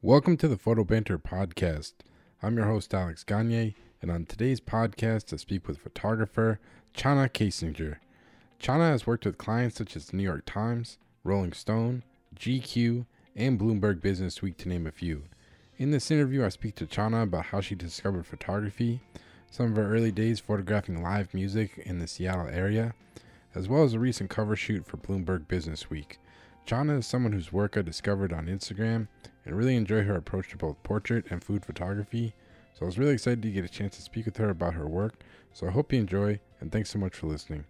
Welcome to the Photo Banter podcast. I'm your host, Alex Gagne, and on today's podcast, I speak with photographer Chona Kasinger. Chona has worked with clients such as the New York Times, Rolling Stone, GQ, and Bloomberg Business Week, to name a few. In this interview, I speak to Chona about how she discovered photography, some of her early days photographing live music in the Seattle area, as well as a recent cover shoot for Bloomberg Business Week. Chona is someone whose work I discovered on Instagram and really enjoy her approach to both portrait and food photography. So I was really excited to get a chance to speak with her about her work. So I hope you enjoy and thanks so much for listening.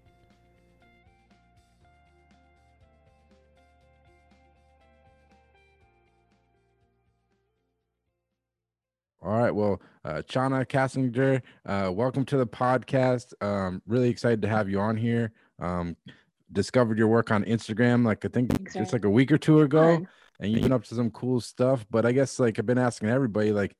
All right. Well, uh, Chona Kasinger, uh, welcome to the podcast. Um, really excited to have you on here. Um, discovered your work on Instagram, like I think Exactly. just like a week or two ago. And you've been up to some cool stuff. But I guess like I've been asking everybody, like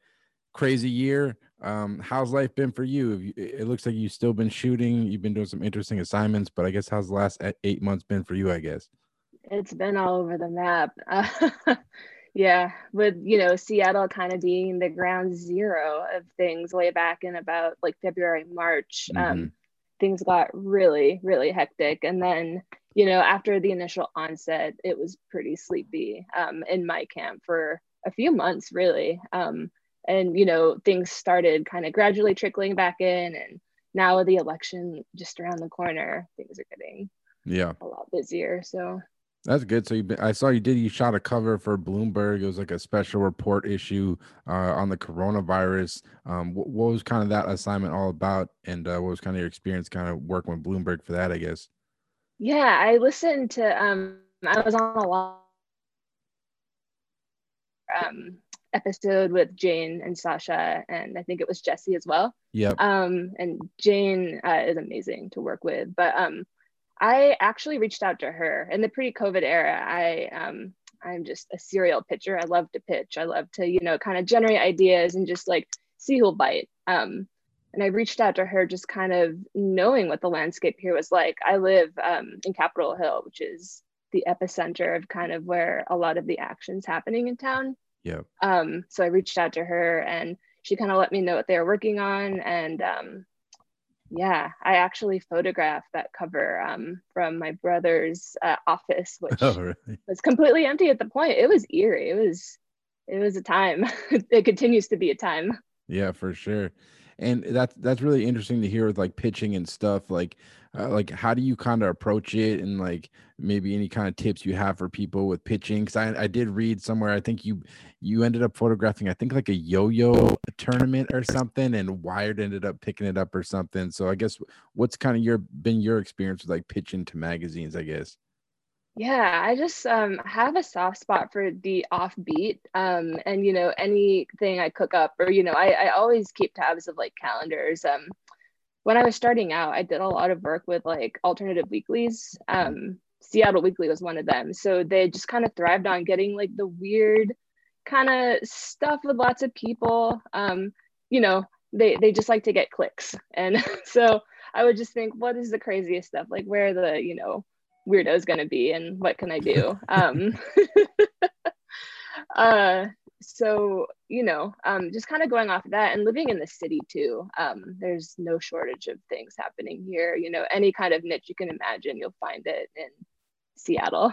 crazy year. Um, how's life been for you? It looks like you've still been shooting. You've been doing some interesting assignments, but I guess how's the last eight months been for you? I guess. It's been all over the map. yeah, with you know Seattle kind of being the ground zero of things way back in about like February, March. Um, things got really, really hectic, and then you know after the initial onset, it was pretty sleepy um, in my camp for a few months, really. Um, and you know things started kind of gradually trickling back in, and now with the election just around the corner, things are getting Yeah, a lot busier. So. that's good. So been, I saw you did. You shot a cover for Bloomberg. It was like a special report issue uh, on the coronavirus. Um, what, what was kind of that assignment all about, and uh, what was kind of your experience, kind of working with Bloomberg for that? I guess. Yeah, I listened to um I was on a long um episode with Jane and Sasha and I think it was Jesse as well. Yeah. Um and Jane uh, is amazing to work with, but um I actually reached out to her in the pre-COVID era. I um I'm just a serial pitcher. I love to pitch. I love to, you know, kind of generate ideas and just like see who'll bite. Um and I reached out to her just kind of knowing what the landscape here was like. I live um, in Capitol Hill, which is the epicenter of kind of where a lot of the action's happening in town. Yeah. Um, so I reached out to her and she kind of let me know what they were working on. And um, yeah, I actually photographed that cover um, from my brother's uh, office, which Oh, really? was completely empty at the point. It was eerie. It was, it was a time. it continues to be a time. Yeah, for sure. And that's that's really interesting to hear with like pitching and stuff. Like, uh, like how do you kind of approach it, and like maybe any kind of tips you have for people with pitching? Because I I did read somewhere. I think you you ended up photographing. I think like a yo-yo tournament or something, and Wired ended up picking it up or something. So I guess what's kind of your been your experience with like pitching to magazines? I guess. Yeah, I just um, have a soft spot for the offbeat. Um, and, you know, anything I cook up, or, you know, I, I always keep tabs of like calendars. Um, when I was starting out, I did a lot of work with like alternative weeklies. Um, Seattle Weekly was one of them. So they just kind of thrived on getting like the weird kind of stuff with lots of people. Um, you know, they, they just like to get clicks. And so I would just think, what is the craziest stuff? Like, where the, you know, weirdos going to be and what can I do? Um, uh, so, you know, um, just kind of going off of that and living in the city too. Um, there's no shortage of things happening here. You know, any kind of niche you can imagine, you'll find it in Seattle.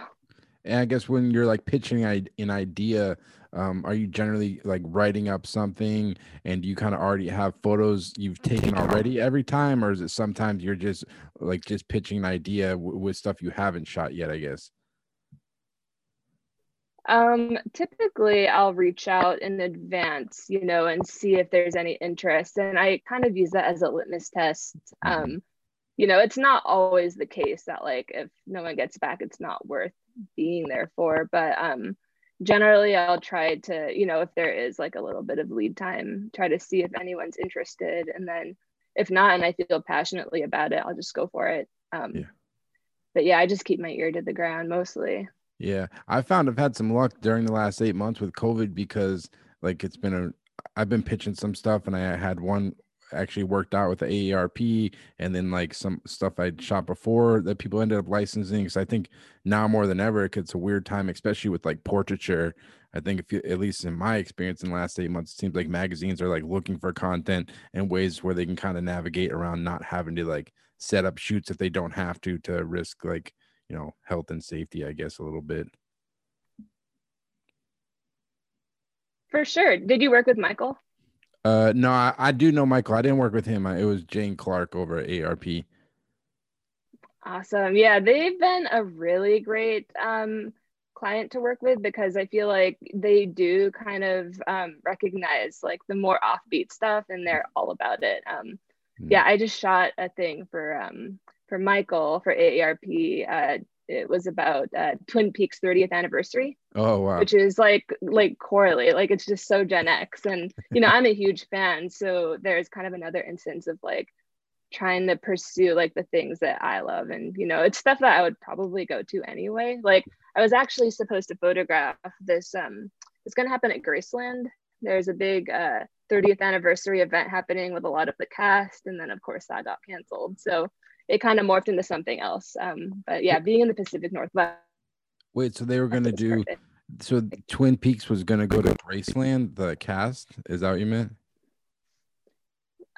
And I guess when you're like pitching an idea, um, are you generally like writing up something and do you kind of already have photos you've taken already every time, or is it sometimes you're just like just pitching an idea w- with stuff you haven't shot yet? I guess. Um, typically, I'll reach out in advance, you know, and see if there's any interest. And I kind of use that as a litmus test. Mhm. Um, you know, it's not always the case that like if no one gets back, it's not worth being there for. But um, generally, I'll try to, you know, if there is like a little bit of lead time, try to see if anyone's interested, and then if not, and I feel passionately about it, I'll just go for it. Um, Yeah. But yeah, I just keep my ear to the ground mostly. Yeah, I found I've had some luck during the last eight months with COVID because like it's been a I've been pitching some stuff and I had one actually worked out with the AARP and then like some stuff I'd shot before that people ended up licensing. Because I think now more than ever, it's a weird time, especially with like portraiture. I think if you, at least in my experience in the last eight months, it seems like magazines are like looking for content and ways where they can kind of navigate around not having to like set up shoots if they don't have to to risk like you know health and safety, I guess a little bit. For sure. Did you work with Michael? Uh, no, I, I do know Michael. I didn't work with him. I, it was Jane Clark over at AARP. Awesome. Yeah, they've been a really great um, client to work with because I feel like they do kind of um, recognize like the more offbeat stuff and they're all about it. Um, mm. Yeah, I just shot a thing for um, for Michael for AARP uh, it was about uh, Twin Peaks 30th anniversary. Oh wow! Which is like like correlate, like it's just so Gen X, and you know I'm a huge fan, so there's kind of another instance of like trying to pursue like the things that I love, and you know it's stuff that I would probably go to anyway. Like I was actually supposed to photograph this. Um, it's gonna happen at Graceland. There's a big uh, 30th anniversary event happening with a lot of the cast, and then of course that got canceled. So it kind of morphed into something else. Um, but yeah, being in the Pacific Northwest. Wait, so they were going to do, perfect. so Twin Peaks was going to go to Graceland, the cast? Is that what you meant?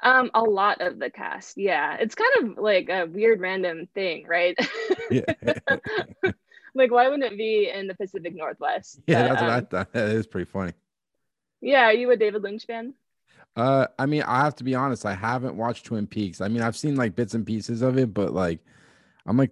Um, a lot of the cast, yeah. It's kind of like a weird random thing, right? Yeah. like, why wouldn't it be in the Pacific Northwest? Yeah, but, that's what um, I thought. That is pretty funny. Yeah, are you a David Lynch fan? Uh, I mean, I have to be honest. I haven't watched Twin Peaks. I mean, I've seen like bits and pieces of it, but like, I'm like,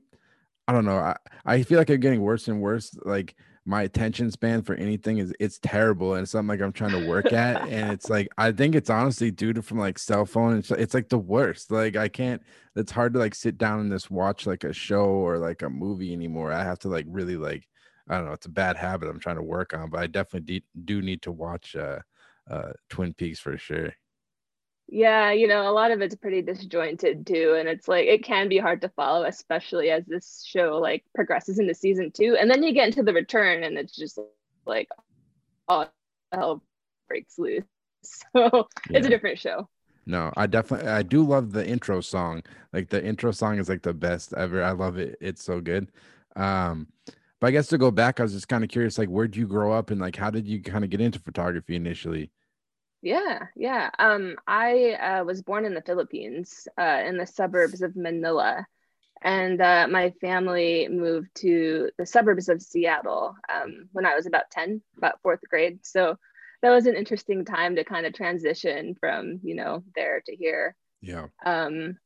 I don't know. I, I feel like I'm getting worse and worse. Like my attention span for anything is it's terrible, and it's something like I'm trying to work at, and it's like I think it's honestly due to from like cell phone. It's it's like the worst. Like I can't. It's hard to like sit down and just watch like a show or like a movie anymore. I have to like really like I don't know. It's a bad habit I'm trying to work on, but I definitely de- do need to watch. uh uh Twin Peaks for sure. Yeah, you know, a lot of it's pretty disjointed too, and it's like it can be hard to follow, especially as this show like progresses into season two, and then you get into the return, and it's just like all hell breaks loose. So yeah. it's a different show. No, I definitely I do love the intro song. Like the intro song is like the best ever. I love it. It's so good. Um, but I guess to go back, I was just kind of curious, like, where'd you grow up and like how did you kind of get into photography initially? Yeah, yeah. Um, I uh, was born in the Philippines, uh, in the suburbs of Manila, and uh, my family moved to the suburbs of Seattle um, when I was about ten, about fourth grade. So that was an interesting time to kind of transition from you know there to here. Yeah. Um,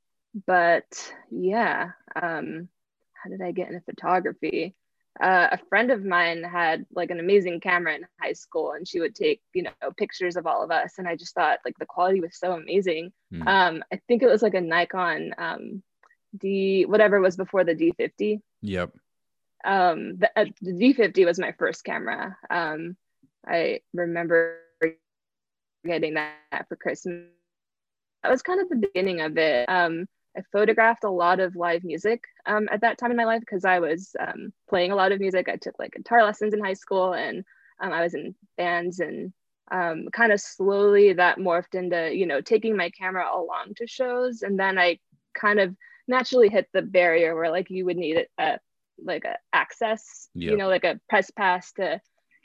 but yeah. Um, how did I get into photography? Uh, a friend of mine had like an amazing camera in high school and she would take you know pictures of all of us and i just thought like the quality was so amazing. Mm. um, i think it was like a nikon um, d whatever was before the d50 yep. Um, the, uh, the d50 was my first camera. Um, i remember getting that for christmas. That was kind of the beginning of it. Um, I photographed a lot of live music um, at that time in my life because I was um, playing a lot of music. I took like guitar lessons in high school and um, I was in bands and um, kind of slowly that morphed into, you know, taking my camera along to shows. And then I kind of naturally hit the barrier where like you would need a, like a access, yep. you know, like a press pass to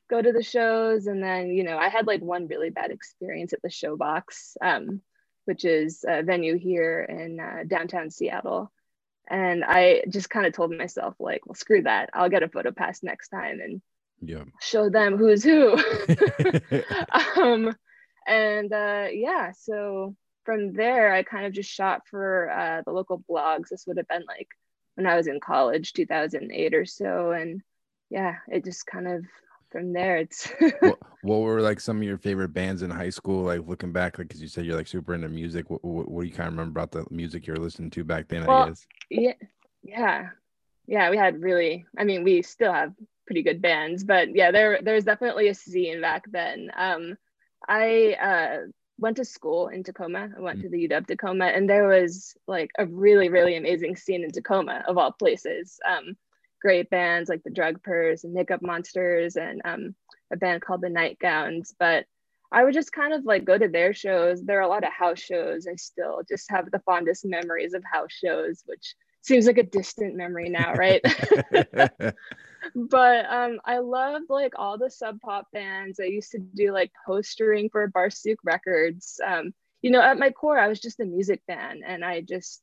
go to the shows. And then, you know, I had like one really bad experience at the Showbox. Um, which is a venue here in uh, downtown Seattle. And I just kind of told myself, like, well, screw that. I'll get a photo pass next time and yeah. show them who's who. um, and uh, yeah, so from there, I kind of just shot for uh, the local blogs. This would have been like when I was in college, 2008 or so. And yeah, it just kind of from there it's what, what, were like some of your favorite bands in high school like looking back like because you said you're like super into music what, what, what, do you kind of remember about the music you're listening to back then well, i guess yeah yeah yeah we had really i mean we still have pretty good bands but yeah there there's definitely a scene back then um i uh went to school in Tacoma. I went mm-hmm. to the UW Tacoma, and there was like a really, really amazing scene in Tacoma, of all places. Um, great bands like the Drug Purrs and Makeup Monsters and um, a band called the Nightgowns. But I would just kind of like go to their shows. There are a lot of house shows. I still just have the fondest memories of house shows, which seems like a distant memory now, right? but um, I loved like all the sub pop bands. I used to do like postering for Barsuk Records. Um, you know, at my core, I was just a music fan, and I just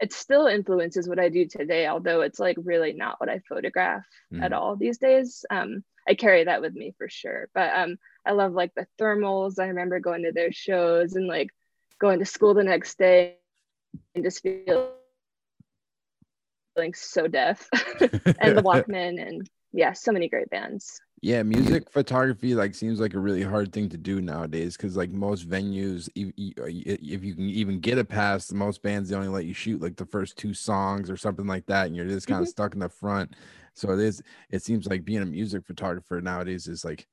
it still influences what I do today, although it's like really not what I photograph mm. at all these days. Um, I carry that with me for sure. But um, I love like the thermals. I remember going to their shows and like going to school the next day and just feeling so deaf and the Walkmen and yeah, so many great bands. Yeah, music photography like seems like a really hard thing to do nowadays because like most venues, if you can even get a pass, most bands they only let you shoot like the first two songs or something like that, and you're just kind of mm-hmm. stuck in the front. So it is. It seems like being a music photographer nowadays is like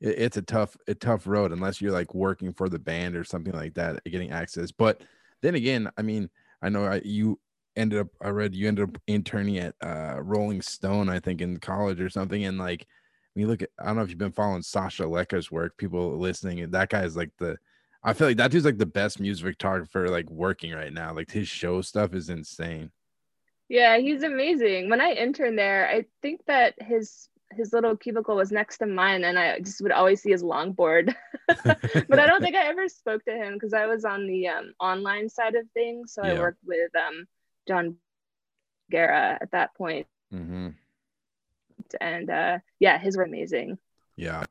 it, it's a tough, a tough road unless you're like working for the band or something like that, getting access. But then again, I mean, I know I, you ended up. I read you ended up interning at uh, Rolling Stone, I think, in college or something, and like when you look at, I don't know if you've been following Sasha Lekka's work, people listening, and that guy is like the, I feel like that dude's like the best music photographer like working right now. Like his show stuff is insane. Yeah, he's amazing. When I interned there, I think that his his little cubicle was next to mine, and I just would always see his longboard. but I don't think I ever spoke to him because I was on the um, online side of things. So yeah. I worked with um, John Guerra at that point. Mm-hmm and uh, yeah, his were amazing. Yeah.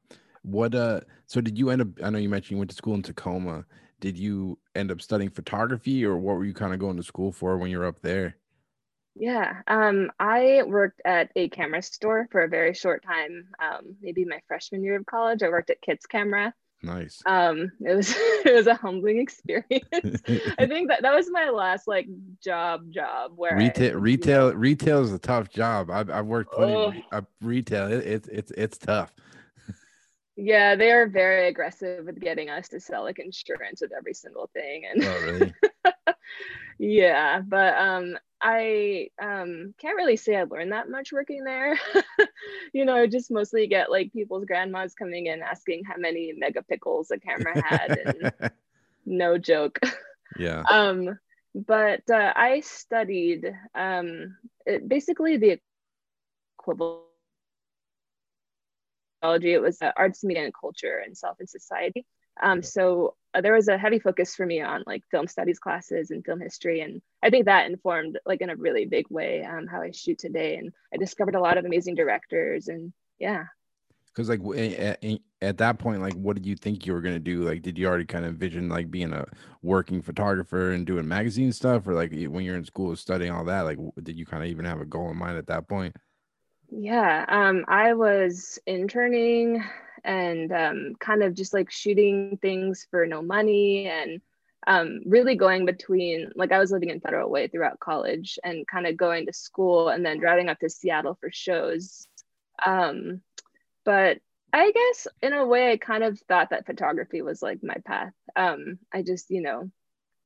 What uh? So did you end up? I know you mentioned you went to school in Tacoma. Did you end up studying photography, or what were you kind of going to school for when you were up there? Yeah, um, I worked at a camera store for a very short time. Um, maybe my freshman year of college, I worked at Kits Camera, Nice. Um, it was it was a humbling experience. I think that that was my last like job job where retail I, retail know, retail is a tough job. I've I've worked plenty oh. of re- retail. It, it's it's it's tough. yeah, they are very aggressive with getting us to sell like insurance with every single thing, and oh really? yeah, but um, I um, can't really say I learned that much working there. you know, just mostly get like people's grandmas coming in asking how many megapixels a camera had, and no joke. Yeah. Um, but uh, I studied um, it, basically the equivalent. It was uh, arts, media, and culture, and self and society. Um, so uh, there was a heavy focus for me on like film studies classes and film history and i think that informed like in a really big way um, how i shoot today and i discovered a lot of amazing directors and yeah. Because like at, at, that point like what did you think you were going to do? Like did you already kind of envision like being a working photographer and doing magazine stuff or like when you're in school studying all that like did you kind of even have a goal in mind at that point? Yeah um i was interning and um, kind of just like shooting things for no money and um, really going between like I was living in Federal Way throughout college and kind of going to school and then driving up to Seattle for shows. Um, but I guess in a way, I kind of thought that photography was like my path. Um, I just, you know,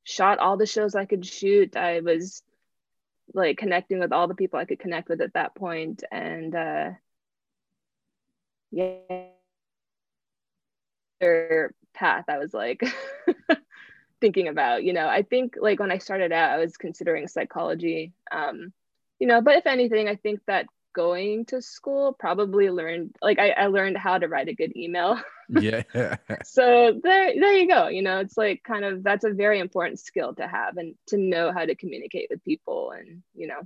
shot all the shows I could shoot. I was like connecting with all the people I could connect with at that point, and uh, yeah path I was like thinking about. You know, I think like when I started out, I was considering psychology. Um, you know, but if anything, I think that going to school probably learned like I, I learned how to write a good email. yeah. so there there you go. You know, it's like kind of that's a very important skill to have and to know how to communicate with people and you know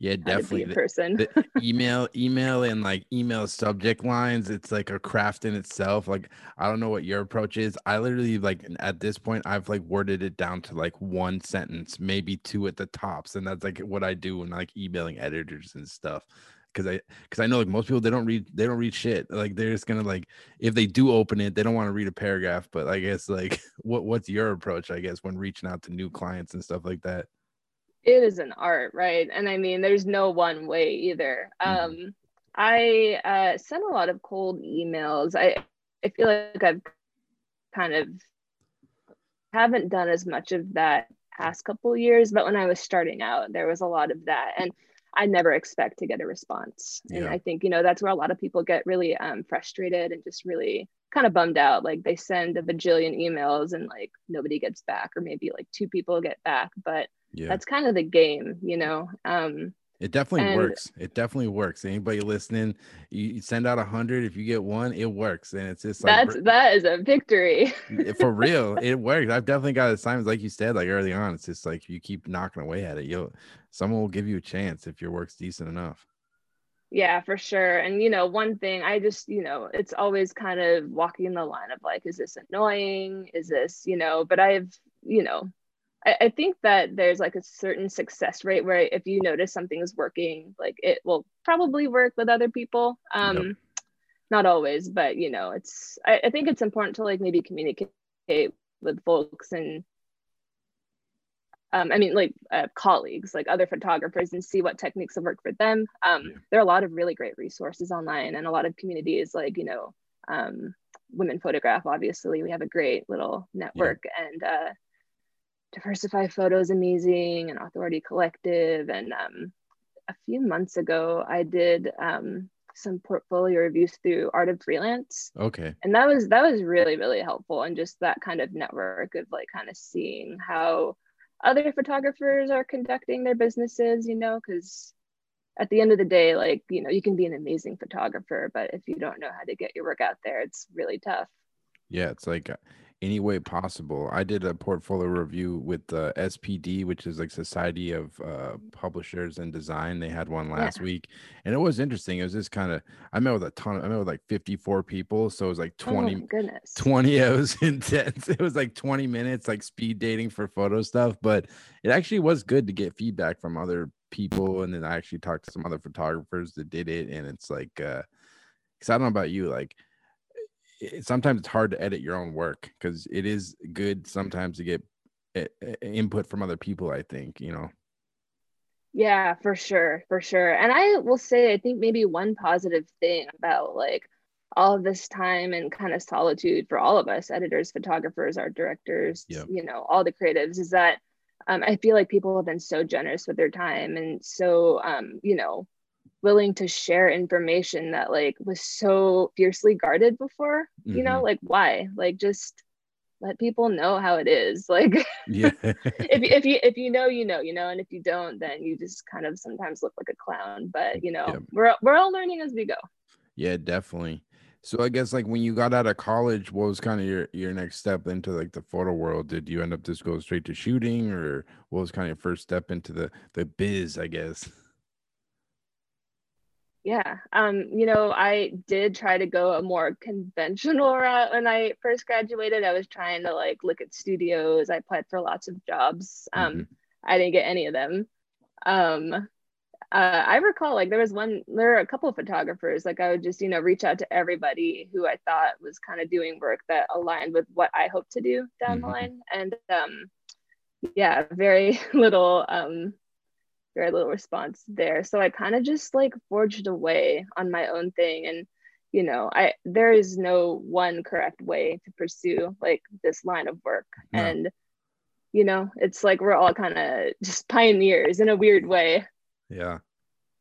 yeah, definitely. The, person. the email, email, and like email subject lines. It's like a craft in itself. Like I don't know what your approach is. I literally like at this point, I've like worded it down to like one sentence, maybe two at the tops, and that's like what I do when like emailing editors and stuff. Because I, because I know like most people they don't read they don't read shit. Like they're just gonna like if they do open it, they don't want to read a paragraph. But I guess like what what's your approach? I guess when reaching out to new clients and stuff like that it is an art, right? And I mean, there's no one way either. Mm-hmm. Um, I uh, sent a lot of cold emails. I I feel like I've kind of haven't done as much of that past couple years, but when I was starting out, there was a lot of that. And I never expect to get a response. And Yeah. I think, you know, that's where a lot of people get really um, frustrated and just really kind of bummed out. Like they send a bajillion emails and like nobody gets back, or maybe like two people get back. But Yeah. that's kind of the game, you know? Um, It definitely And- works. It definitely works. Anybody listening, you, send out a hundred. If you get one, it works, and it's just like that's that is a victory. for real. It works. I've definitely got assignments like you said, like early on. It's just like you keep knocking away at it. You'll someone will give you a chance if your work's decent enough. Yeah, for sure. And you know, one thing I just, you know, it's always kind of walking the line of like, is this annoying? Is this, you know, but I've, you know, I, I think that there's like a certain success rate where if you notice something is working, like it will probably work with other people. Um, not always, but you know, it's I, I think it's important to like maybe communicate with folks and um, I mean, like uh, colleagues, like other photographers, and see what techniques have worked for them. Um, Yeah. There are a lot of really great resources online, and a lot of communities, like you know, um, Women Photograph. Obviously, we have a great little network, and uh, Diversify Photos, amazing, and Authority Collective. And um, a few months ago, I did um, some portfolio reviews through Art of Freelance Okay. and that was that was really really helpful and just that kind of network of like kind of seeing how other photographers are conducting their businesses you know because at the end of the day like you know you can be an amazing photographer but if you don't know how to get your work out there it's really tough Yeah, it's like any way possible. I did a portfolio review with the SPD, which is like Society of uh, Publishers and Design. They had one last week, and it was interesting. It was just kind of I met with a ton. Of, I met with like fifty four people, so it was like oh twenty. my goodness 20 it was intense it was like 20 minutes like speed dating for photo stuff but it actually was good to get feedback from other people and then i actually talked to some other photographers that did it and it's like uh because i don't know about you like it, sometimes it's hard to edit your own work because it is good sometimes to get uh, uh, input from other people i think you know Yeah, for sure, for sure. And I will say, I think maybe one positive thing about like all of this time and kind of solitude for all of us, editors, photographers, art directors, Yep. you know, all the creatives, is that um, I feel like people have been so generous with their time and so, um, you know, willing to share information that like was so fiercely guarded before. You know, mm-hmm. like why? Like just let people know how it is. Like yeah if, if you if you know you know you know and if you don't then you just kind of sometimes look like a clown but you know Yep. we're we're all learning as we go Yeah, definitely. So I guess like when you got out of college, what was kind of your your next step into like the photo world? Did you end up just go straight to shooting, or what was kind of your first step into the the biz? I guess. yeah um you know i did try to go a more conventional route when i first graduated i was trying to like look at studios i applied for lots of jobs um Mhm. i didn't get any of them um uh, I recall like there was one, there were a couple of photographers. Like I would just, you know, reach out to everybody who I thought was kind of doing work that aligned with what I hope to do down Mhm. the line. And um, yeah, very little, um, very little response there. So I kind of just like forged away on my own thing. And you know, I there is no one correct way to pursue like this line of work. No. And you know, it's like we're all kind of just pioneers in a weird way Yeah.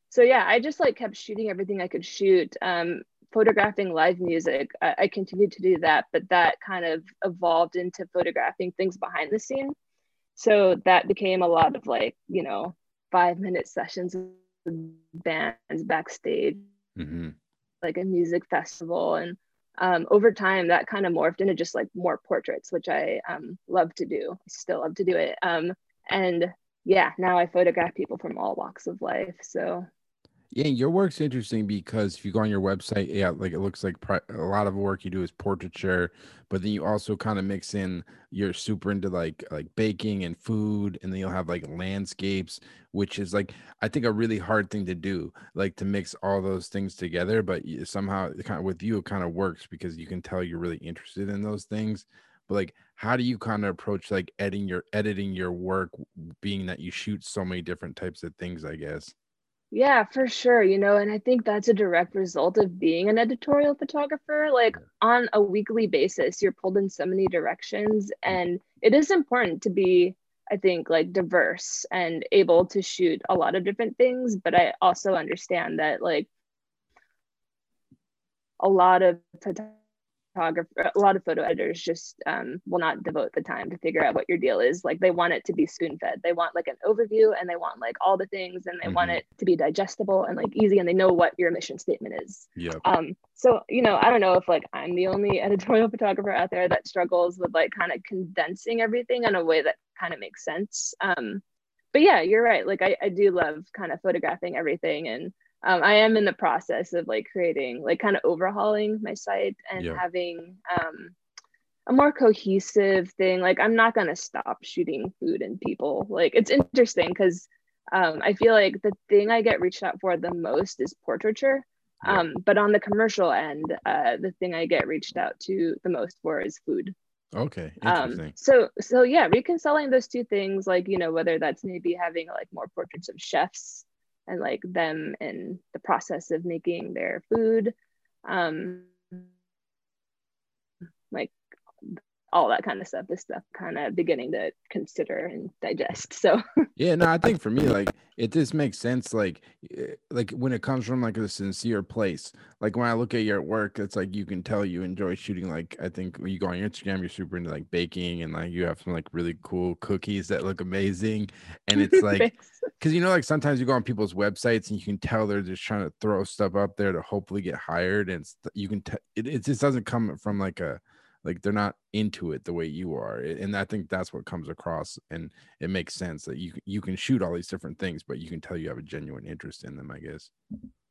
so yeah i just like kept shooting everything i could shoot um photographing live music I, I continued to do that but that kind of evolved into photographing things behind the scene so that became a lot of like you know five minute sessions with bands backstage hmm like a music festival. And um, over time that kind of morphed into just like more portraits which i um, love to do. I still love to do it. Um, and yeah now i photograph people from all walks of life. So Yeah, your work's interesting because if you go on your website, yeah, like it looks like pri- a lot of work you do is portraiture, but then you also kind of mix in you're super into like like baking and food, and then you'll have like landscapes, which is like I think a really hard thing to do, like to mix all those things together. But somehow, kind of with you, it kind of works because you can tell you're really interested in those things. But like, how do you kind of approach like editing your editing your work, being that you shoot so many different types of things? I guess. Yeah, for sure. You know, and I think that's a direct result of being an editorial photographer. Like on a weekly basis, you're pulled in so many directions, mm-hmm. and it is important to be I think like diverse and able to shoot a lot of different things. But I also understand that like a lot of photographer, a lot of photo editors just um, will not devote the time to figure out what your deal is. Like they want it to be spoon fed. They want like an overview and they want like all the things and they mm-hmm. want it to be digestible and like easy and they know what your mission statement is. Yeah. Um. So you know, I don't know if like I'm the only editorial photographer out there that struggles with like kind of condensing everything in a way that kind of makes sense. Um. But yeah, you're right. Like I, I do love kind of photographing everything and um, I am in the process of like creating, like kind of overhauling my site and yeah. having um, a more cohesive thing. Like I'm not gonna stop shooting food and people. Like it's interesting because um, I feel like the thing I get reached out for the most is portraiture. Yeah. Um, but on the commercial end, uh, the thing I get reached out to the most for is food. Okay. Um, so so yeah, reconciling those two things, like you know, whether that's maybe having like more portraits of chefs and like them in the process of making their food um like all that kind of stuff this stuff kind of beginning to consider and digest so. Yeah no i think for me like it just makes sense like eh, like when it comes from like a sincere place like when i look at your work it's like you can tell you enjoy shooting like i think when you go on your instagram you're super into like baking and like you have some like really cool cookies that look amazing and it's like because you know like sometimes you go on people's websites and you can tell they're just trying to throw stuff up there to hopefully get hired and you can t- it, it just doesn't come from like a like they're not into it the way you are and i think that's what comes across and it makes sense that you you can shoot all these different things but you can tell you have a genuine interest in them i guess.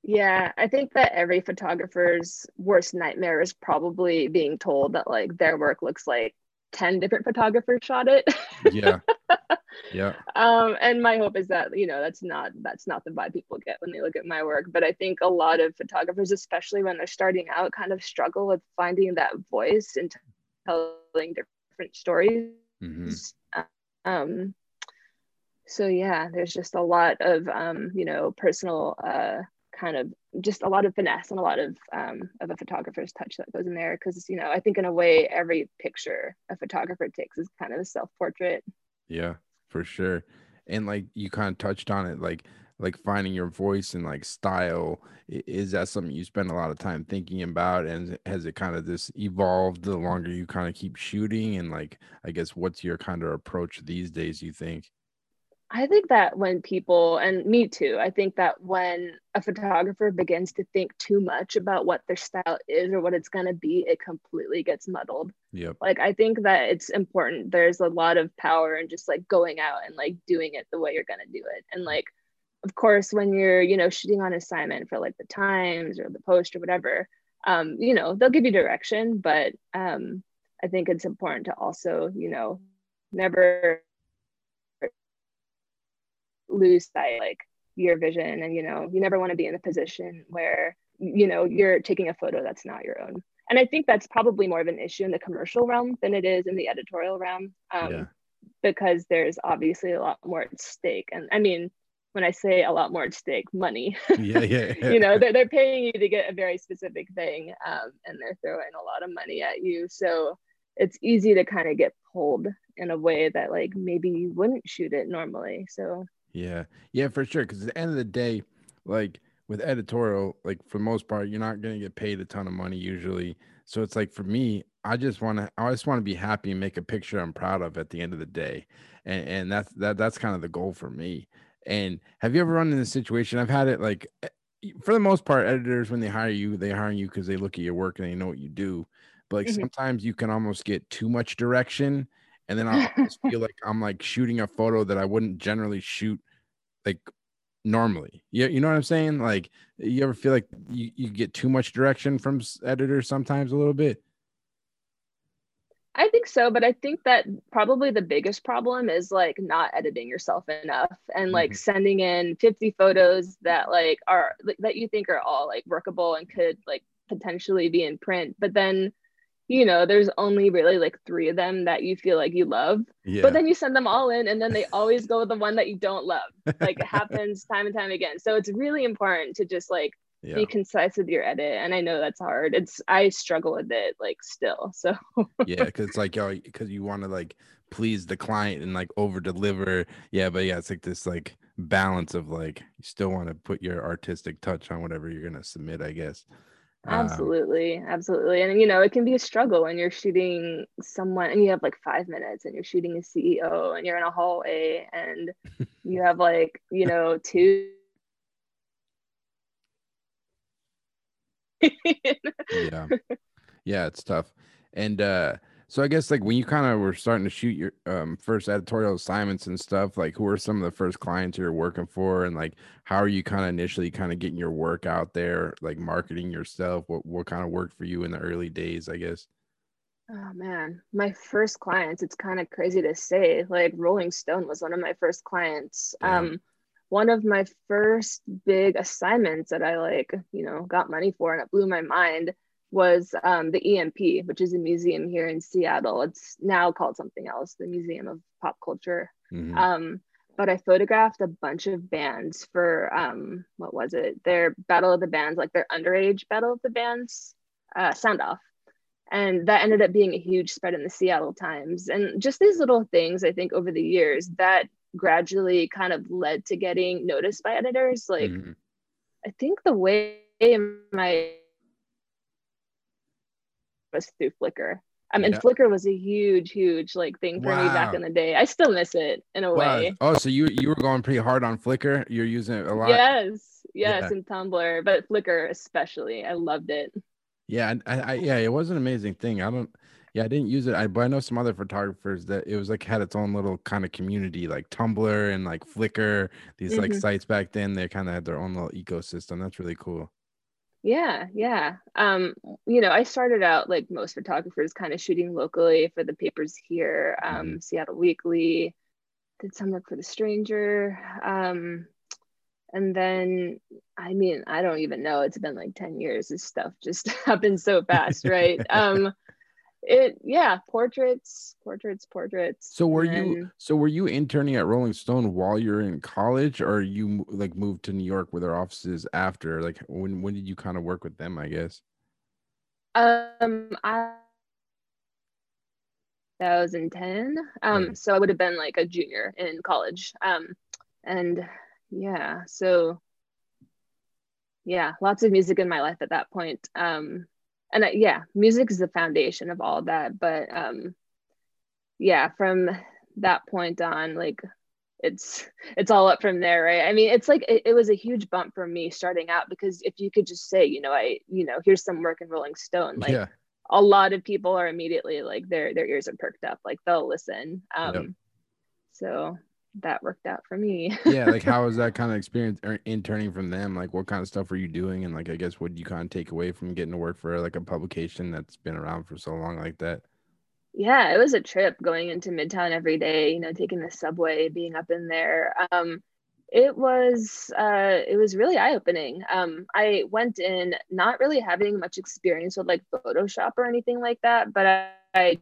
Yeah i think that every photographer's worst nightmare is probably being told that like their work looks like 10 different photographers shot it. Yeah. Yeah. Um and my hope is that you know that's not that's not the vibe people get when they look at my work. But i think a lot of photographers especially when they're starting out kind of struggle with finding that voice and telling different stories. Mm-hmm. um so yeah there's just a lot of um you know personal uh kind of just a lot of finesse and a lot of um, of a photographer's touch that goes in there. Because you know I think in a way every picture a photographer takes is kind of a self portrait. Yeah, for sure. And like you kind of touched on it, like like finding your voice and like style. Is that something you spend a lot of time thinking about? And has it kind of just evolved the longer you kind of keep shooting? And like i guess what's your kind of approach these days you think I think that when people, and me too, I think that when a photographer begins to think too much about what their style is or what it's going to be, it completely gets muddled. Yep. Like, I think that it's important. There's a lot of power in just like going out and like doing it the way you're going to do it. And like, of course, when you're, you know, shooting on assignment for like the Times or the Post or whatever, um, you know, they'll give you direction. But um, I think it's important to also, you know, never lose sight like your vision and you know you never want to be in a position where you know you're taking a photo that's not your own. And i think that's probably more of an issue in the commercial realm than it is in the editorial realm um, yeah. because there's obviously a lot more at stake. And i mean when i say a lot more at stake money. Yeah, yeah, yeah. you know they're, they're paying you to get a very specific thing um, and they're throwing a lot of money at you. So it's easy to kind of get pulled in a way that like maybe you wouldn't shoot it normally. So yeah, yeah, for sure. Because at the end of the day, like with editorial, like for the most part, you're not gonna get paid a ton of money usually. So it's like for me, I just want to, I just want to be happy and make a picture I'm proud of at the end of the day, and and that's that that's kind of the goal for me. And have you ever run in a situation? I've had it like, for the most part, editors when they hire you, they hire you because they look at your work and they know what you do. But like mm-hmm. sometimes you can almost get too much direction and then I feel like I'm like shooting a photo that I wouldn't generally shoot like normally. You, you know what I'm saying? Like you ever feel like you, you get too much direction from editors sometimes a little bit? I think so, but I think that probably the biggest problem is like not editing yourself enough and like mm-hmm. sending in 50 photos that like are that you think are all like workable and could like potentially be in print, but then you know, there's only really like three of them that you feel like you love. Yeah. But then you send them all in and then they always go with the one that you don't love. Like it happens time and time again. So it's really important to just like yeah. be concise with your edit. And I know that's hard. It's I struggle with it like still. So yeah, because it's like yo, because you want to like please the client and like over deliver. Yeah, but yeah, it's like this like balance of like you still want to put your artistic touch on whatever you're gonna submit, I guess. Um, absolutely, absolutely. And you know, it can be a struggle when you're shooting someone and you have like five minutes and you're shooting a CEO and you're in a hallway and you have like, you know, two yeah. Yeah, it's tough. And uh so I guess like when you kind of were starting to shoot your um, first editorial assignments and stuff, like who are some of the first clients you're working for, and like how are you kind of initially kind of getting your work out there, like marketing yourself? What what kind of worked for you in the early days, I guess? Oh man, my first clients. It's kind of crazy to say. Like Rolling Stone was one of my first clients. Um, one of my first big assignments that I like, you know, got money for, and it blew my mind was um, the EMP, which is a museum here in Seattle. It's now called something else, the Museum of Pop Culture. Mm-hmm. Um, but I photographed a bunch of bands for um, what was it? Their Battle of the Bands, like their underage Battle of the Bands uh, sound off. And that ended up being a huge spread in the Seattle Times. And just these little things, I think, over the years that gradually kind of led to getting noticed by editors. Like, mm-hmm. I think the way my was through Flickr. I mean, yeah. Flickr was a huge, huge like thing for wow. me back in the day. I still miss it in a wow. way. Oh, so you you were going pretty hard on Flickr. You're using it a lot. Yes, yes, yeah. and Tumblr, but Flickr especially. I loved it. Yeah, I, I yeah, it was an amazing thing. I don't. Yeah, I didn't use it. I but I know some other photographers that it was like had its own little kind of community, like Tumblr and like Flickr. These mm-hmm. like sites back then, they kind of had their own little ecosystem. That's really cool. Yeah, yeah. Um, you know, I started out like most photographers kind of shooting locally for the papers here, um, mm-hmm. Seattle Weekly, did some work for The Stranger. Um, and then, I mean, I don't even know, it's been like 10 years. This stuff just happened so fast, right? um, it yeah portraits portraits portraits. So were and... you so were you interning at rolling stone while you're in college or you like moved to new york with their offices after? Like when when did you kind of work with them i guess? Um i 2010 um so i would have been like a junior in college. Um and yeah so yeah lots of music in my life at that point. Um and uh, yeah music is the foundation of all that but um yeah from that point on like it's it's all up from there right i mean it's like it, it, was a huge bump for me starting out because if you could just say you know i you know here's some work in rolling stone like yeah. a lot of people are immediately like their their ears are perked up like they'll listen um yep. so that worked out for me. yeah, like how was that kind of experience er, interning from them? Like what kind of stuff were you doing and like I guess what you kind of take away from getting to work for like a publication that's been around for so long like that? Yeah, it was a trip going into Midtown every day, you know, taking the subway, being up in there. Um it was uh it was really eye-opening. Um I went in not really having much experience with like Photoshop or anything like that, but I, I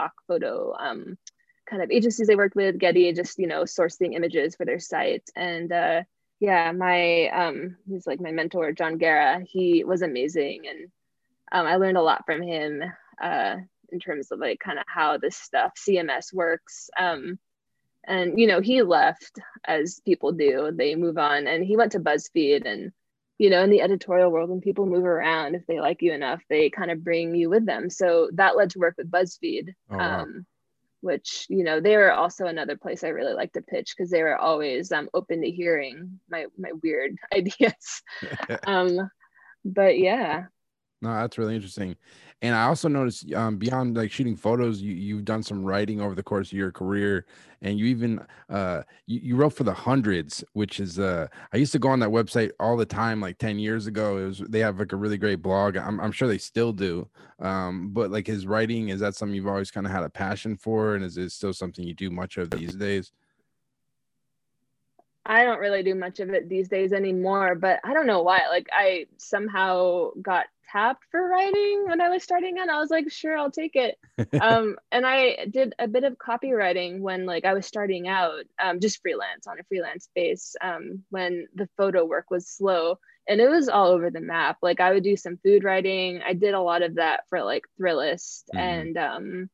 stock photo um, kind of agencies I worked with, Getty, just you know sourcing images for their site. And uh, yeah, my um, he's like my mentor, John Guerra. He was amazing, and um, I learned a lot from him uh, in terms of like kind of how this stuff CMS works. Um, and you know, he left as people do; they move on, and he went to BuzzFeed and you know, in the editorial world, when people move around, if they like you enough, they kind of bring you with them. So that led to work with BuzzFeed, oh, wow. um, which, you know, they were also another place I really like to pitch because they were always um, open to hearing my, my weird ideas. um, but yeah. No, that's really interesting. And I also noticed um, beyond like shooting photos, you you've done some writing over the course of your career, and you even uh, you, you wrote for the hundreds, which is uh, I used to go on that website all the time, like ten years ago. It was they have like a really great blog. I'm I'm sure they still do. Um, but like his writing, is that something you've always kind of had a passion for, and is it still something you do much of these days? I don't really do much of it these days anymore, but I don't know why. Like I somehow got tapped for writing when I was starting out. I was like, sure, I'll take it. um, and I did a bit of copywriting when like I was starting out, um, just freelance on a freelance base um, when the photo work was slow and it was all over the map. Like I would do some food writing. I did a lot of that for like Thrillist Mhm. and um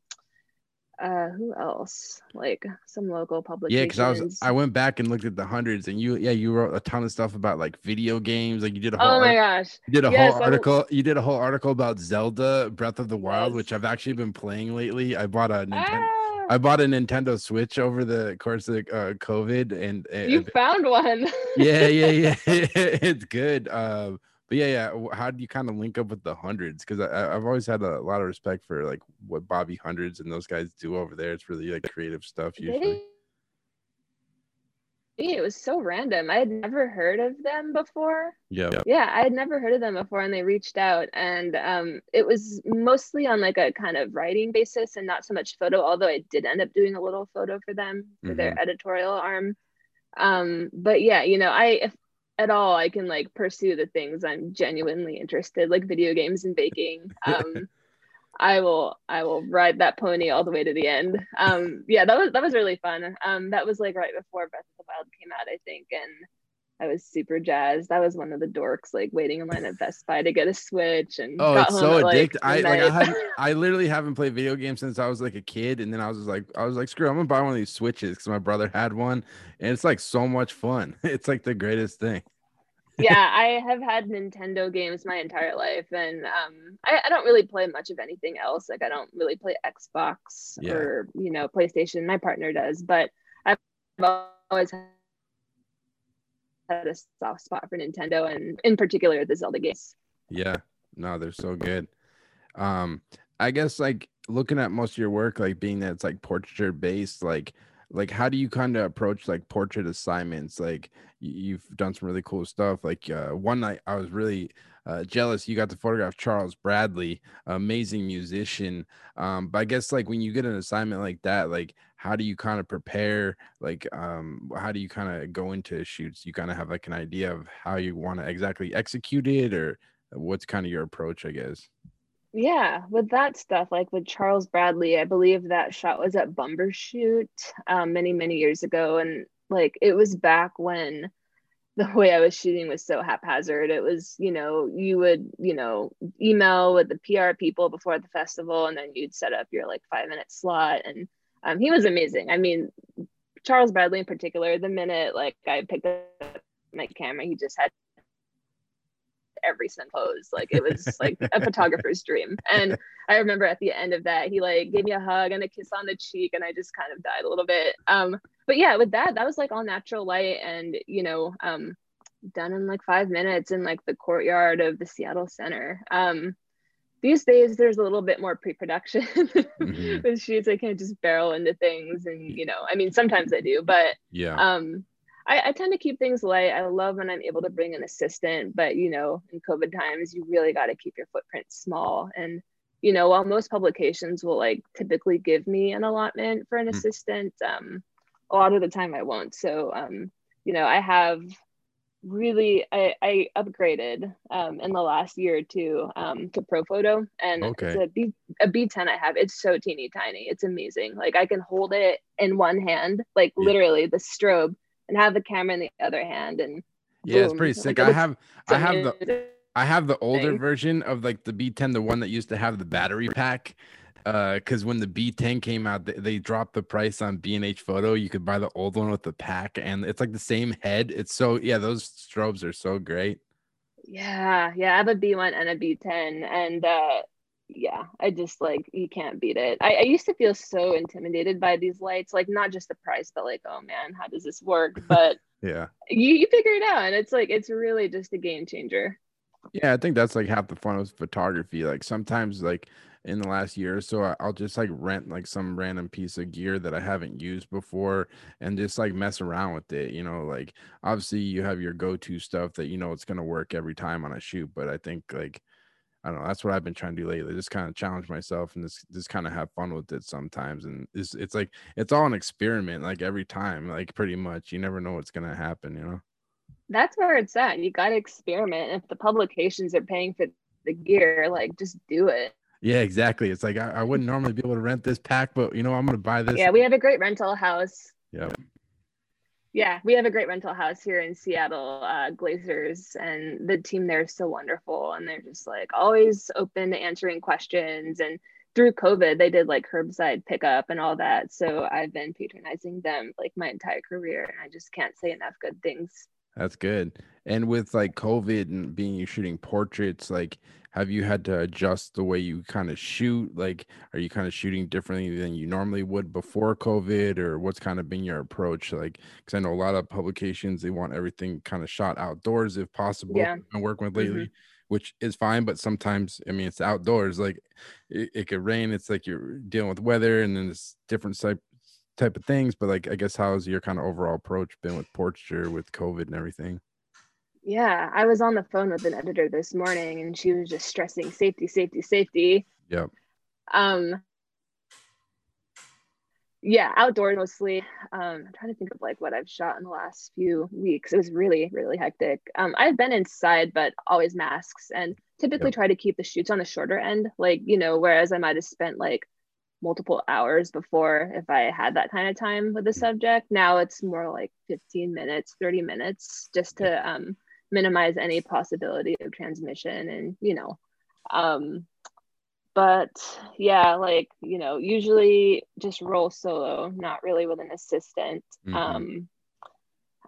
uh who else? Like some local publications. Yeah, because I was I went back and looked at the hundreds, and you yeah you wrote a ton of stuff about like video games. Like you did a whole Oh my art- gosh. you did a yes, whole article. You did a whole article about Zelda Breath of the Wild, Yes. which I've actually been playing lately. I bought a Nintendo. Ah, I bought a Nintendo Switch over the course of uh, COVID, and uh, you found one. yeah, yeah, yeah, it's good. Um, but yeah, yeah. How do you kind of link up with the hundreds? Because I, I- I've always had a lot of respect for like what Bobby Hundreds and those guys do over there. It's really like creative stuff usually. They- it was so random. I had never heard of them before. Yeah, Yeah, I had never heard of them before, and they reached out, and um, it was mostly on like a kind of writing basis and not so much photo. Although I did end up doing a little photo for them for their editorial arm. Um, but yeah, you know, I if at all I can like pursue the things I'm genuinely interested, like video games and baking. Um, I will I will ride that pony all the way to the end. Um, yeah, that was that was really fun. Um, that was like right before Breath of the Wild came out, I think, and I was super jazzed. I was one of the dorks like waiting in line at Best Buy to get a Switch and Oh, got it's home so like. I like I I literally haven't played video games since I was like a kid, and then I was just like I was like screw, it, I'm gonna buy one of these switches because my brother had one, and it's like so much fun. It's like the greatest thing. yeah, I have had Nintendo games my entire life, and um, I, I don't really play much of anything else. Like I don't really play Xbox Yeah. or you know PlayStation. My partner does, but I've always had a soft spot for Nintendo, and in particular the Zelda games. Yeah, no, they're so good. Um, I guess like looking at most of your work, like being that it's like portraiture based, like like how do you kind of approach like portrait assignments? Like you've done some really cool stuff. Like uh, one night I was really uh, jealous you got to photograph Charles Bradley, amazing musician. Um, but I guess like when you get an assignment like that, like how do you kind of prepare? Like um, how do you kind of go into shoots? You kind of have like an idea of how you want to exactly execute it, or what's kind of your approach? I guess. Yeah, with that stuff, like with Charles Bradley, I believe that shot was at Bumbershoot um, many, many years ago. And like it was back when the way I was shooting was so haphazard. It was, you know, you would, you know, email with the PR people before the festival and then you'd set up your like five minute slot. And um, he was amazing. I mean, Charles Bradley in particular, the minute like I picked up my camera, he just had every single pose. Like it was like a photographer's dream. And I remember at the end of that, he like gave me a hug and a kiss on the cheek, and I just kind of died a little bit. Um, but yeah, with that, that was like all natural light and you know, um, done in like five minutes in like the courtyard of the Seattle Center. Um, these days there's a little bit more pre-production Mhm. with shoots. I can't just barrel into things and you know, I mean sometimes I do, but Yeah. um I, I tend to keep things light. I love when I'm able to bring an assistant, but you know, in COVID times, you really got to keep your footprint small. And you know, while most publications will like typically give me an allotment for an Mm. assistant, um, a lot of the time I won't. So, um, you know, I have really I, I upgraded um, in the last year or two um, to Profoto, and Okay. it's a B a B10 I have. It's so teeny tiny. It's amazing. Like I can hold it in one hand, like Yeah. literally the strobe, and have the camera in the other hand. And Yeah, it's pretty sick. I have I have the. I have the older thing. version of like the B10, the one that used to have the battery pack. Uh, because when the B10 came out, they, they dropped the price on B&H Photo. You could buy the old one with the pack, and it's like the same head. It's so yeah, those strobes are so great. Yeah, yeah, I have a B1 and a B10, and uh, yeah, I just like you can't beat it. I, I used to feel so intimidated by these lights, like not just the price, but like, oh man, how does this work? But Yeah. you you figure it out, and it's like it's really just a game changer. Yeah, I think that's like half the fun of photography. Like sometimes, like in the last year so, I'll just like rent like some random piece of gear that I haven't used before and just like mess around with it. You know, like obviously you have your go-to stuff that you know it's gonna work every time on a shoot, but I think like I don't know, that's what I've been trying to do lately. Just kind of challenge myself and just just kind of have fun with it sometimes. And it's it's like it's all an experiment, like every time, like pretty much. You never know what's gonna happen, you know. That's where it's at. You got to experiment. If the publications are paying for the gear, like just do it. Yeah, exactly. It's like I, I wouldn't normally be able to rent this pack, but you know, I'm gonna buy this. Yeah, we have a great rental house. Yeah. Yeah, we have a great rental house here in Seattle, uh, Glazer's, and the team there is so wonderful. And they're just like always open to answering questions. And through COVID, they did like curbside pickup and all that. So I've been patronizing them like my entire career. And I just can't say enough good things. That's good. And with like COVID and being you shooting portraits, like have you had to adjust the way you kind of shoot? Like, are you kind of shooting differently than you normally would before COVID, or what's kind of been your approach? Like, because I know a lot of publications they want everything kind of shot outdoors if possible. Yeah. I'm working with lately, mm-hmm. which is fine, but sometimes I mean it's outdoors. Like, it, it could rain. It's like you're dealing with weather, and then it's different type type of things. But like, I guess how's your kind of overall approach been with portraiture with COVID and everything? Yeah, I was on the phone with an editor this morning and she was just stressing safety, safety, safety. Yep. Um yeah, outdoor mostly. Um, I'm trying to think of like what I've shot in the last few weeks. It was really, really hectic. Um, I've been inside, but always masks and typically yep. try to keep the shoots on the shorter end. Like, you know, whereas I might have spent like multiple hours before if I had that kind of time with the mm. subject. Now it's more like 15 minutes, 30 minutes just to um minimize any possibility of transmission and you know um but yeah like you know usually just roll solo not really with an assistant mm-hmm. um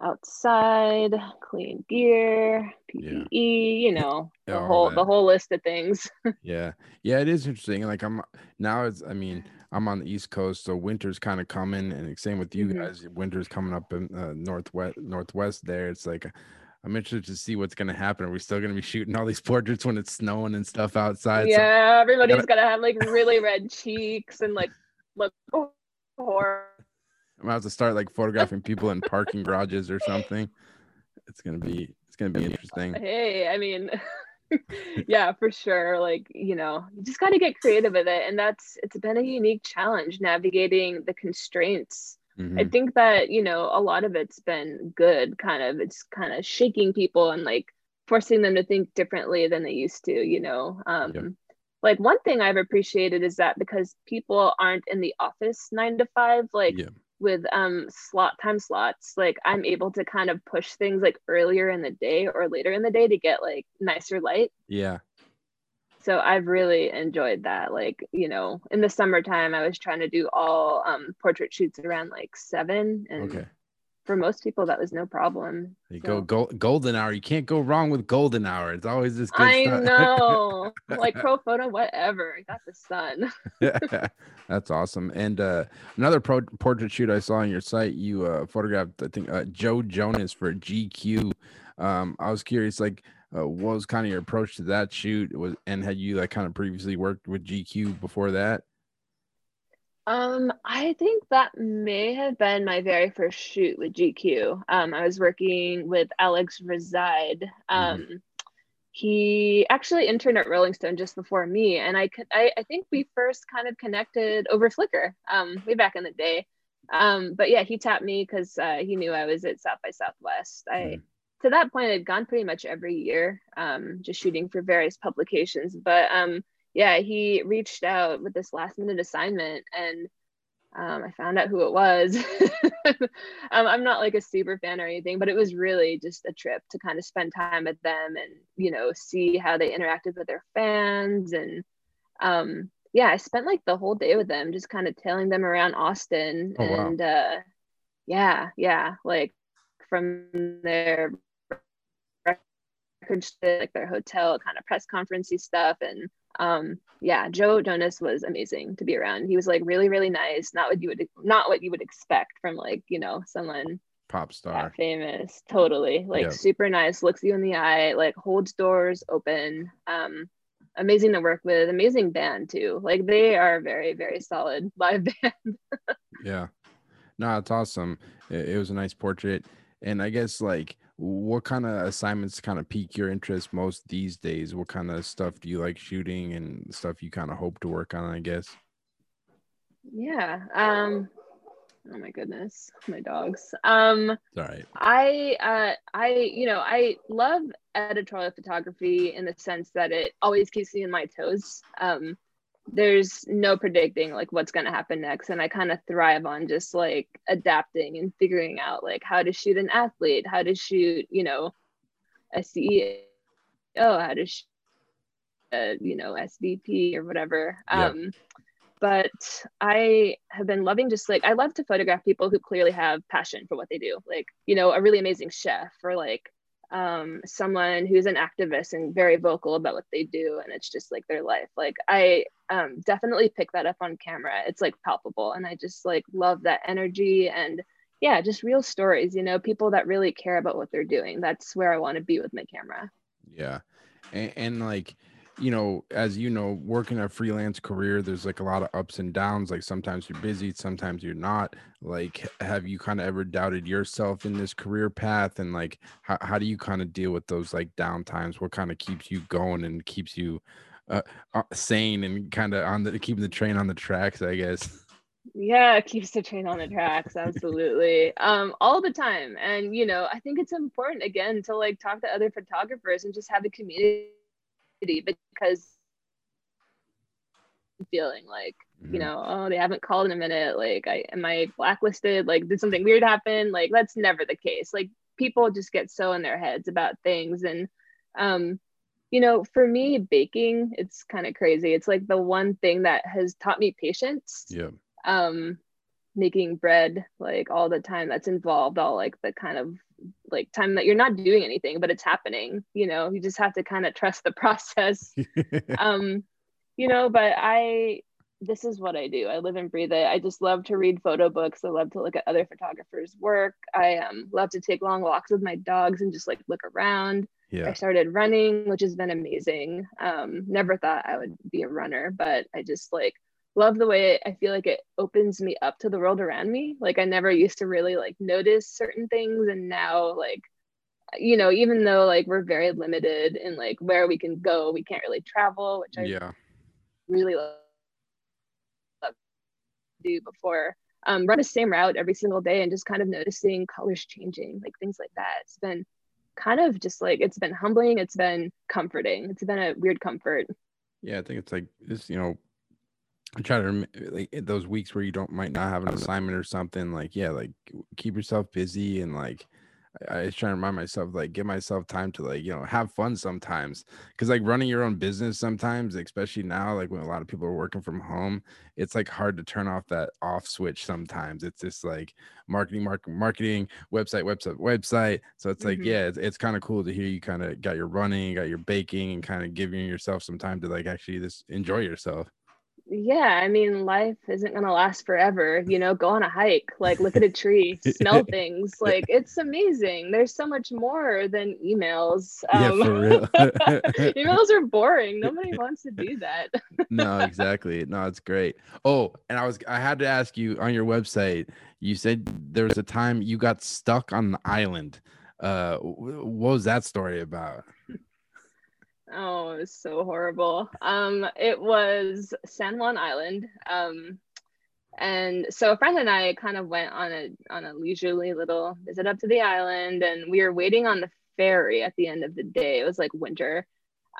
outside clean gear ppe yeah. you know the oh, whole man. the whole list of things yeah yeah it is interesting like i'm now it's i mean i'm on the east coast so winter's kind of coming and same with you mm-hmm. guys winter's coming up in uh, northwest northwest there it's like I'm interested to see what's gonna happen. Are we still gonna be shooting all these portraits when it's snowing and stuff outside? Yeah, so everybody's gotta... gonna have like really red cheeks and like look horror. I'm about to start like photographing people in parking garages or something. It's gonna be it's gonna be interesting. Hey, I mean yeah, for sure. Like, you know, you just gotta get creative with it. And that's it's been a unique challenge navigating the constraints Mm-hmm. I think that, you know, a lot of it's been good, kind of. It's kind of shaking people and like forcing them to think differently than they used to, you know. Um, yep. Like one thing I've appreciated is that because people aren't in the office nine to five, like yep. with um slot time slots, like I'm able to kind of push things like earlier in the day or later in the day to get like nicer light. Yeah so I've really enjoyed that. Like, you know, in the summertime, I was trying to do all um, portrait shoots around like seven. And okay. for most people, that was no problem. You so. go, go golden hour. You can't go wrong with golden hour. It's always this good I stuff. know. like pro photo whatever. I got the sun. yeah, that's awesome. And uh, another pro- portrait shoot I saw on your site, you uh, photographed, I think, uh, Joe Jonas for GQ. Um, I was curious, like, uh, what was kind of your approach to that shoot? Was and had you like kind of previously worked with gq before that? Um i think that may have been my very first shoot with gq um i was working with alex reside. Mm-hmm. um mm-hmm. he actually interned at rolling stone just before me and i could I, I think we first kind of connected over flickr um way back in the day. Um but yeah he tapped me because uh, he knew i was at south by southwest. I mm to that point, I'd gone pretty much every year, um, just shooting for various publications. But um, yeah, he reached out with this last minute assignment and um, I found out who it was. um, I'm not like a super fan or anything, but it was really just a trip to kind of spend time with them and, you know, see how they interacted with their fans. And um, yeah, I spent like the whole day with them, just kind of tailing them around Austin. Oh, and wow. uh, yeah, yeah, like from their like their hotel kind of press conferencey stuff and um yeah joe jonas was amazing to be around. He was like really really nice not what you would not what you would expect from like you know someone pop star. famous. Totally. Like yep. super nice looks you in the eye like holds doors open. Um amazing to work with amazing band too. Like they are very very solid live band. Yeah. No it's awesome. It, it was a nice portrait. And i guess like what kind of assignments kind of pique your interest most these days? What kind of stuff do you like shooting and stuff you kind of hope to work on, I guess? Yeah. Um oh my goodness, my dogs. Um all right. I uh I you know, I love editorial photography in the sense that it always keeps me in my toes. Um there's no predicting like what's going to happen next and i kind of thrive on just like adapting and figuring out like how to shoot an athlete how to shoot you know a ceo how to shoot a, you know svp or whatever yeah. um but i have been loving just like i love to photograph people who clearly have passion for what they do like you know a really amazing chef or like um, someone who's an activist and very vocal about what they do and it's just like their life. Like i um, definitely pick that up on camera. It's like palpable and i just like love that energy and yeah just real stories you know people that really care about what they're doing. That's where i want to be with my camera. Yeah. And, and like you know, as you know, working a freelance career, there's like a lot of ups and downs. Like sometimes you're busy, sometimes you're not. Like, have you kind of ever doubted yourself in this career path? And like, how, how do you kind of deal with those like down times? What kind of keeps you going and keeps you uh, uh, sane and kind of on the keeping the train on the tracks, I guess? Yeah, it keeps the train on the tracks. Absolutely. um, all the time. And, you know, I think it's important again to like talk to other photographers and just have a community because feeling like mm-hmm. you know oh they haven't called in a minute. Like i am i blacklisted? Like did something weird happen? Like that's never the case. Like people just get so in their heads about things. And um you know for me baking it's kind of crazy. It's like the one thing that has taught me patience. Yeah. Um making bread like all the time that's involved all like the kind of like time that you're not doing anything but it's happening you know you just have to kind of trust the process. Um you know but i this is what i do. I live and breathe it. I just love to read photo books. I love to look at other photographers work. I um, love to take long walks with my dogs and just like look around. Yeah. i started running which has been amazing. Um, never thought i would be a runner but i just like love the way I feel like it opens me up to the world around me. Like I never used to really like notice certain things and now like you know, even though like we're very limited in like where we can go, we can't really travel, which I yeah. really love to do before. Um, run the same route every single day and just kind of noticing colors changing, like things like that. It's been kind of just like it's been humbling, it's been comforting. It's been a weird comfort. Yeah, I think it's like this, you know, I try to like those weeks where you don't might not have an assignment or something like yeah like keep yourself busy and like I, was trying to remind myself like give myself time to like you know have fun sometimes. Because like running your own business sometimes especially now like when a lot of people are working from home it's like hard to turn off that off switch sometimes. It's just like marketing marketing marketing website website website. So it's like mm-hmm. yeah it's, it's kind of cool to hear you kind of got your running got your baking and kind of giving yourself some time to like actually just enjoy yourself yeah i mean life isn't going to last forever you know go on a hike like look at a tree smell things like it's amazing. There's so much more than emails um, yeah, for real. emails are boring nobody wants to do that. No exactly. No it's great. Oh and i was i had to ask you on your website you said there was a time you got stuck on the island. Uh what was that story about Oh, it was so horrible. Um, it was San Juan Island. Um, and so a friend and I kind of went on a on a leisurely little visit up to the island, and we were waiting on the ferry at the end of the day. It was like winter.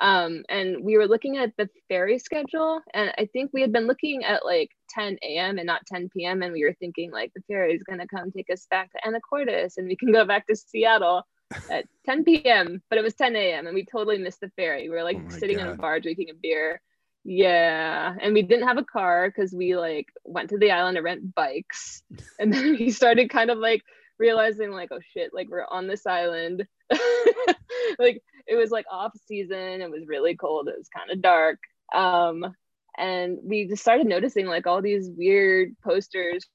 Um, and we were looking at the ferry schedule, and I think we had been looking at like 10 a.m. and not 10 p.m. And we were thinking like the ferry is gonna come take us back to Anacortes, and we can go back to Seattle at 10 p.m., but it was 10 a.m. and we totally missed the ferry. We were like oh sitting God. in a bar drinking a beer. Yeah. And we didn't have a car because we like went to the island to rent bikes. And then we started kind of like realizing, like, oh shit, like we're on this island. like it was like off season. It was really cold. It was kind of dark. Um, and we just started noticing like all these weird posters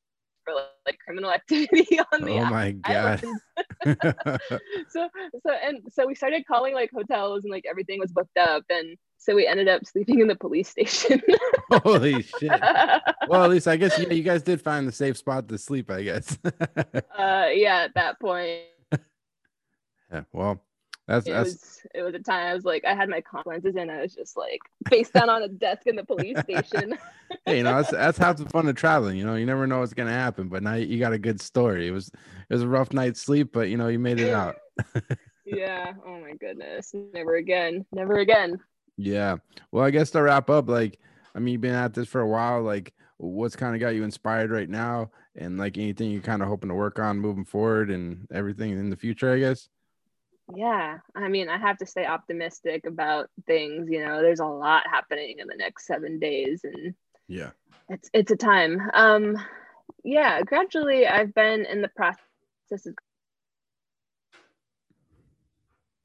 for like criminal activity on the oh my god. So so and so we started calling like hotels and like everything was booked up and so we ended up sleeping in the police station. Holy shit. Well at least i guess yeah you guys did find the safe spot to sleep i guess. Uh yeah at that point. Yeah well that's, it that's... was it was a time I was like I had my consequences and I was just like face down on a desk in the police station. hey, you know that's that's half the fun of traveling. You know, you never know what's gonna happen, but now you got a good story. It was it was a rough night's sleep, but you know you made it out. yeah. Oh my goodness. Never again. Never again. Yeah. Well, I guess to wrap up, like I mean, you've been at this for a while. Like, what's kind of got you inspired right now, and like anything you're kind of hoping to work on moving forward, and everything in the future, I guess. Yeah, I mean, I have to stay optimistic about things. You know, there's a lot happening in the next seven days, and yeah, it's it's a time. Um, yeah, gradually, I've been in the process of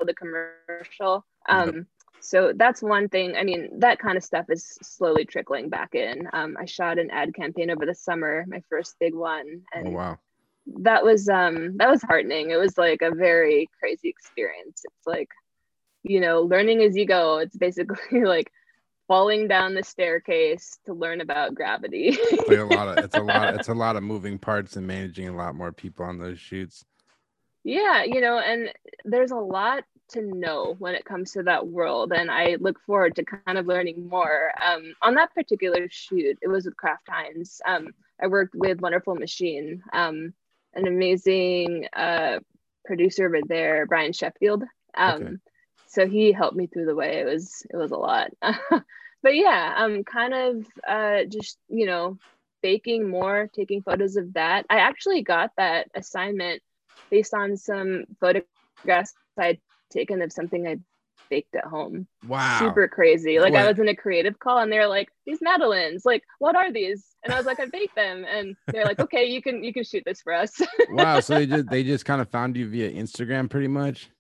the commercial. Um, so that's one thing. I mean, that kind of stuff is slowly trickling back in. Um, I shot an ad campaign over the summer, my first big one, and oh, wow that was um that was heartening. It was like a very crazy experience. It's like you know learning as you go. It's basically like falling down the staircase to learn about gravity. It's like a lot of it's a lot it's a lot of moving parts and managing a lot more people on those shoots. Yeah you know and there's a lot to know when it comes to that world and i look forward to kind of learning more. Um, on that particular shoot it was with kraft heinz. Um, i worked with wonderful machine. Um, an amazing uh, producer over there, Brian Sheffield. Um, okay. So he helped me through the way. It was it was a lot, but yeah, I'm kind of uh, just you know baking more, taking photos of that. I actually got that assignment based on some photographs I'd taken of something I baked at home. Wow. Super crazy. Like what? I was in a creative call and they're like, these Madeleines, like, what are these? And I was like, I baked them. And they're like, okay, you can you can shoot this for us. wow. So they just they just kind of found you via Instagram pretty much.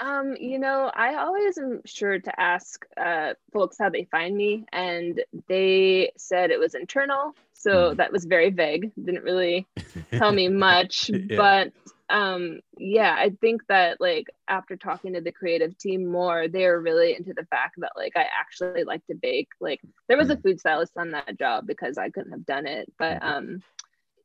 Um, you know, I always am sure to ask uh, folks how they find me, and they said it was internal. So mm. that was very vague. Didn't really tell me much, yeah. but um yeah i think that like after talking to the creative team more they're really into the fact that like i actually like to bake like there was a mm. food stylist on that job because i couldn't have done it but mm-hmm. um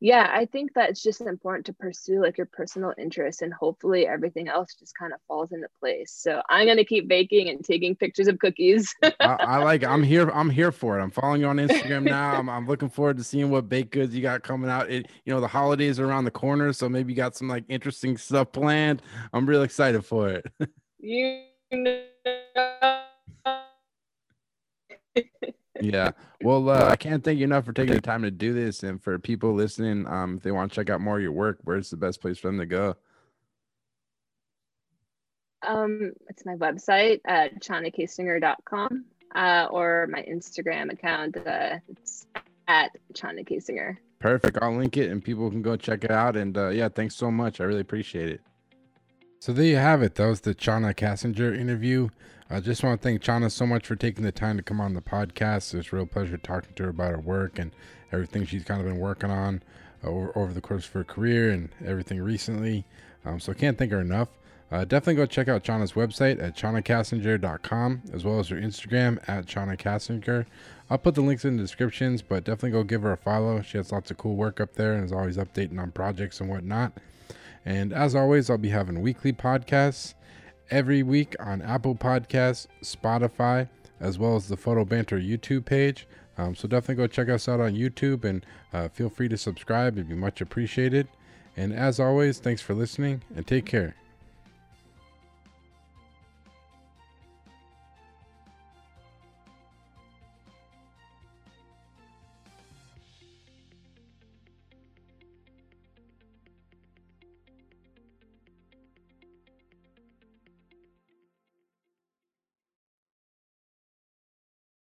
yeah i think that it's just important to pursue like your personal interests and hopefully everything else just kind of falls into place. So i'm going to keep baking and taking pictures of cookies. I, I, like i'm here i'm here for it. I'm following you on instagram now. I'm, I'm looking forward to seeing what baked goods you got coming out. It you know the holidays are around the corner so maybe you got some like interesting stuff planned. I'm real excited for it. You know yeah. Well, uh, I can't thank you enough for taking the time to do this. And for people listening, um, if they want to check out more of your work, where's the best place for them to go? Um, it's my website at chonakasinger.com uh, or my Instagram account. Uh, it's at Chona Kasinger. Perfect. I'll link it and people can go check it out. And uh, yeah, thanks so much. I really appreciate it. So there you have it. That was the Chona Kasinger interview. I just want to thank Chona so much for taking the time to come on the podcast. It's a real pleasure talking to her about her work and everything she's kind of been working on uh, over, over, the course of her career and everything recently. Um, so I can't thank her enough. Uh, definitely go check out Chona's website at chonakasinger.com as well as her Instagram at chonakasinger. I'll put the links in the descriptions, but definitely go give her a follow. She has lots of cool work up there and is always updating on projects and whatnot. And as always, I'll be having weekly podcasts every week on Apple Podcasts, Spotify, as well as the Photo Banter YouTube page. Um, so definitely go check us out on YouTube and uh, feel free to subscribe. It'd be much appreciated. And as always, thanks for listening and take care.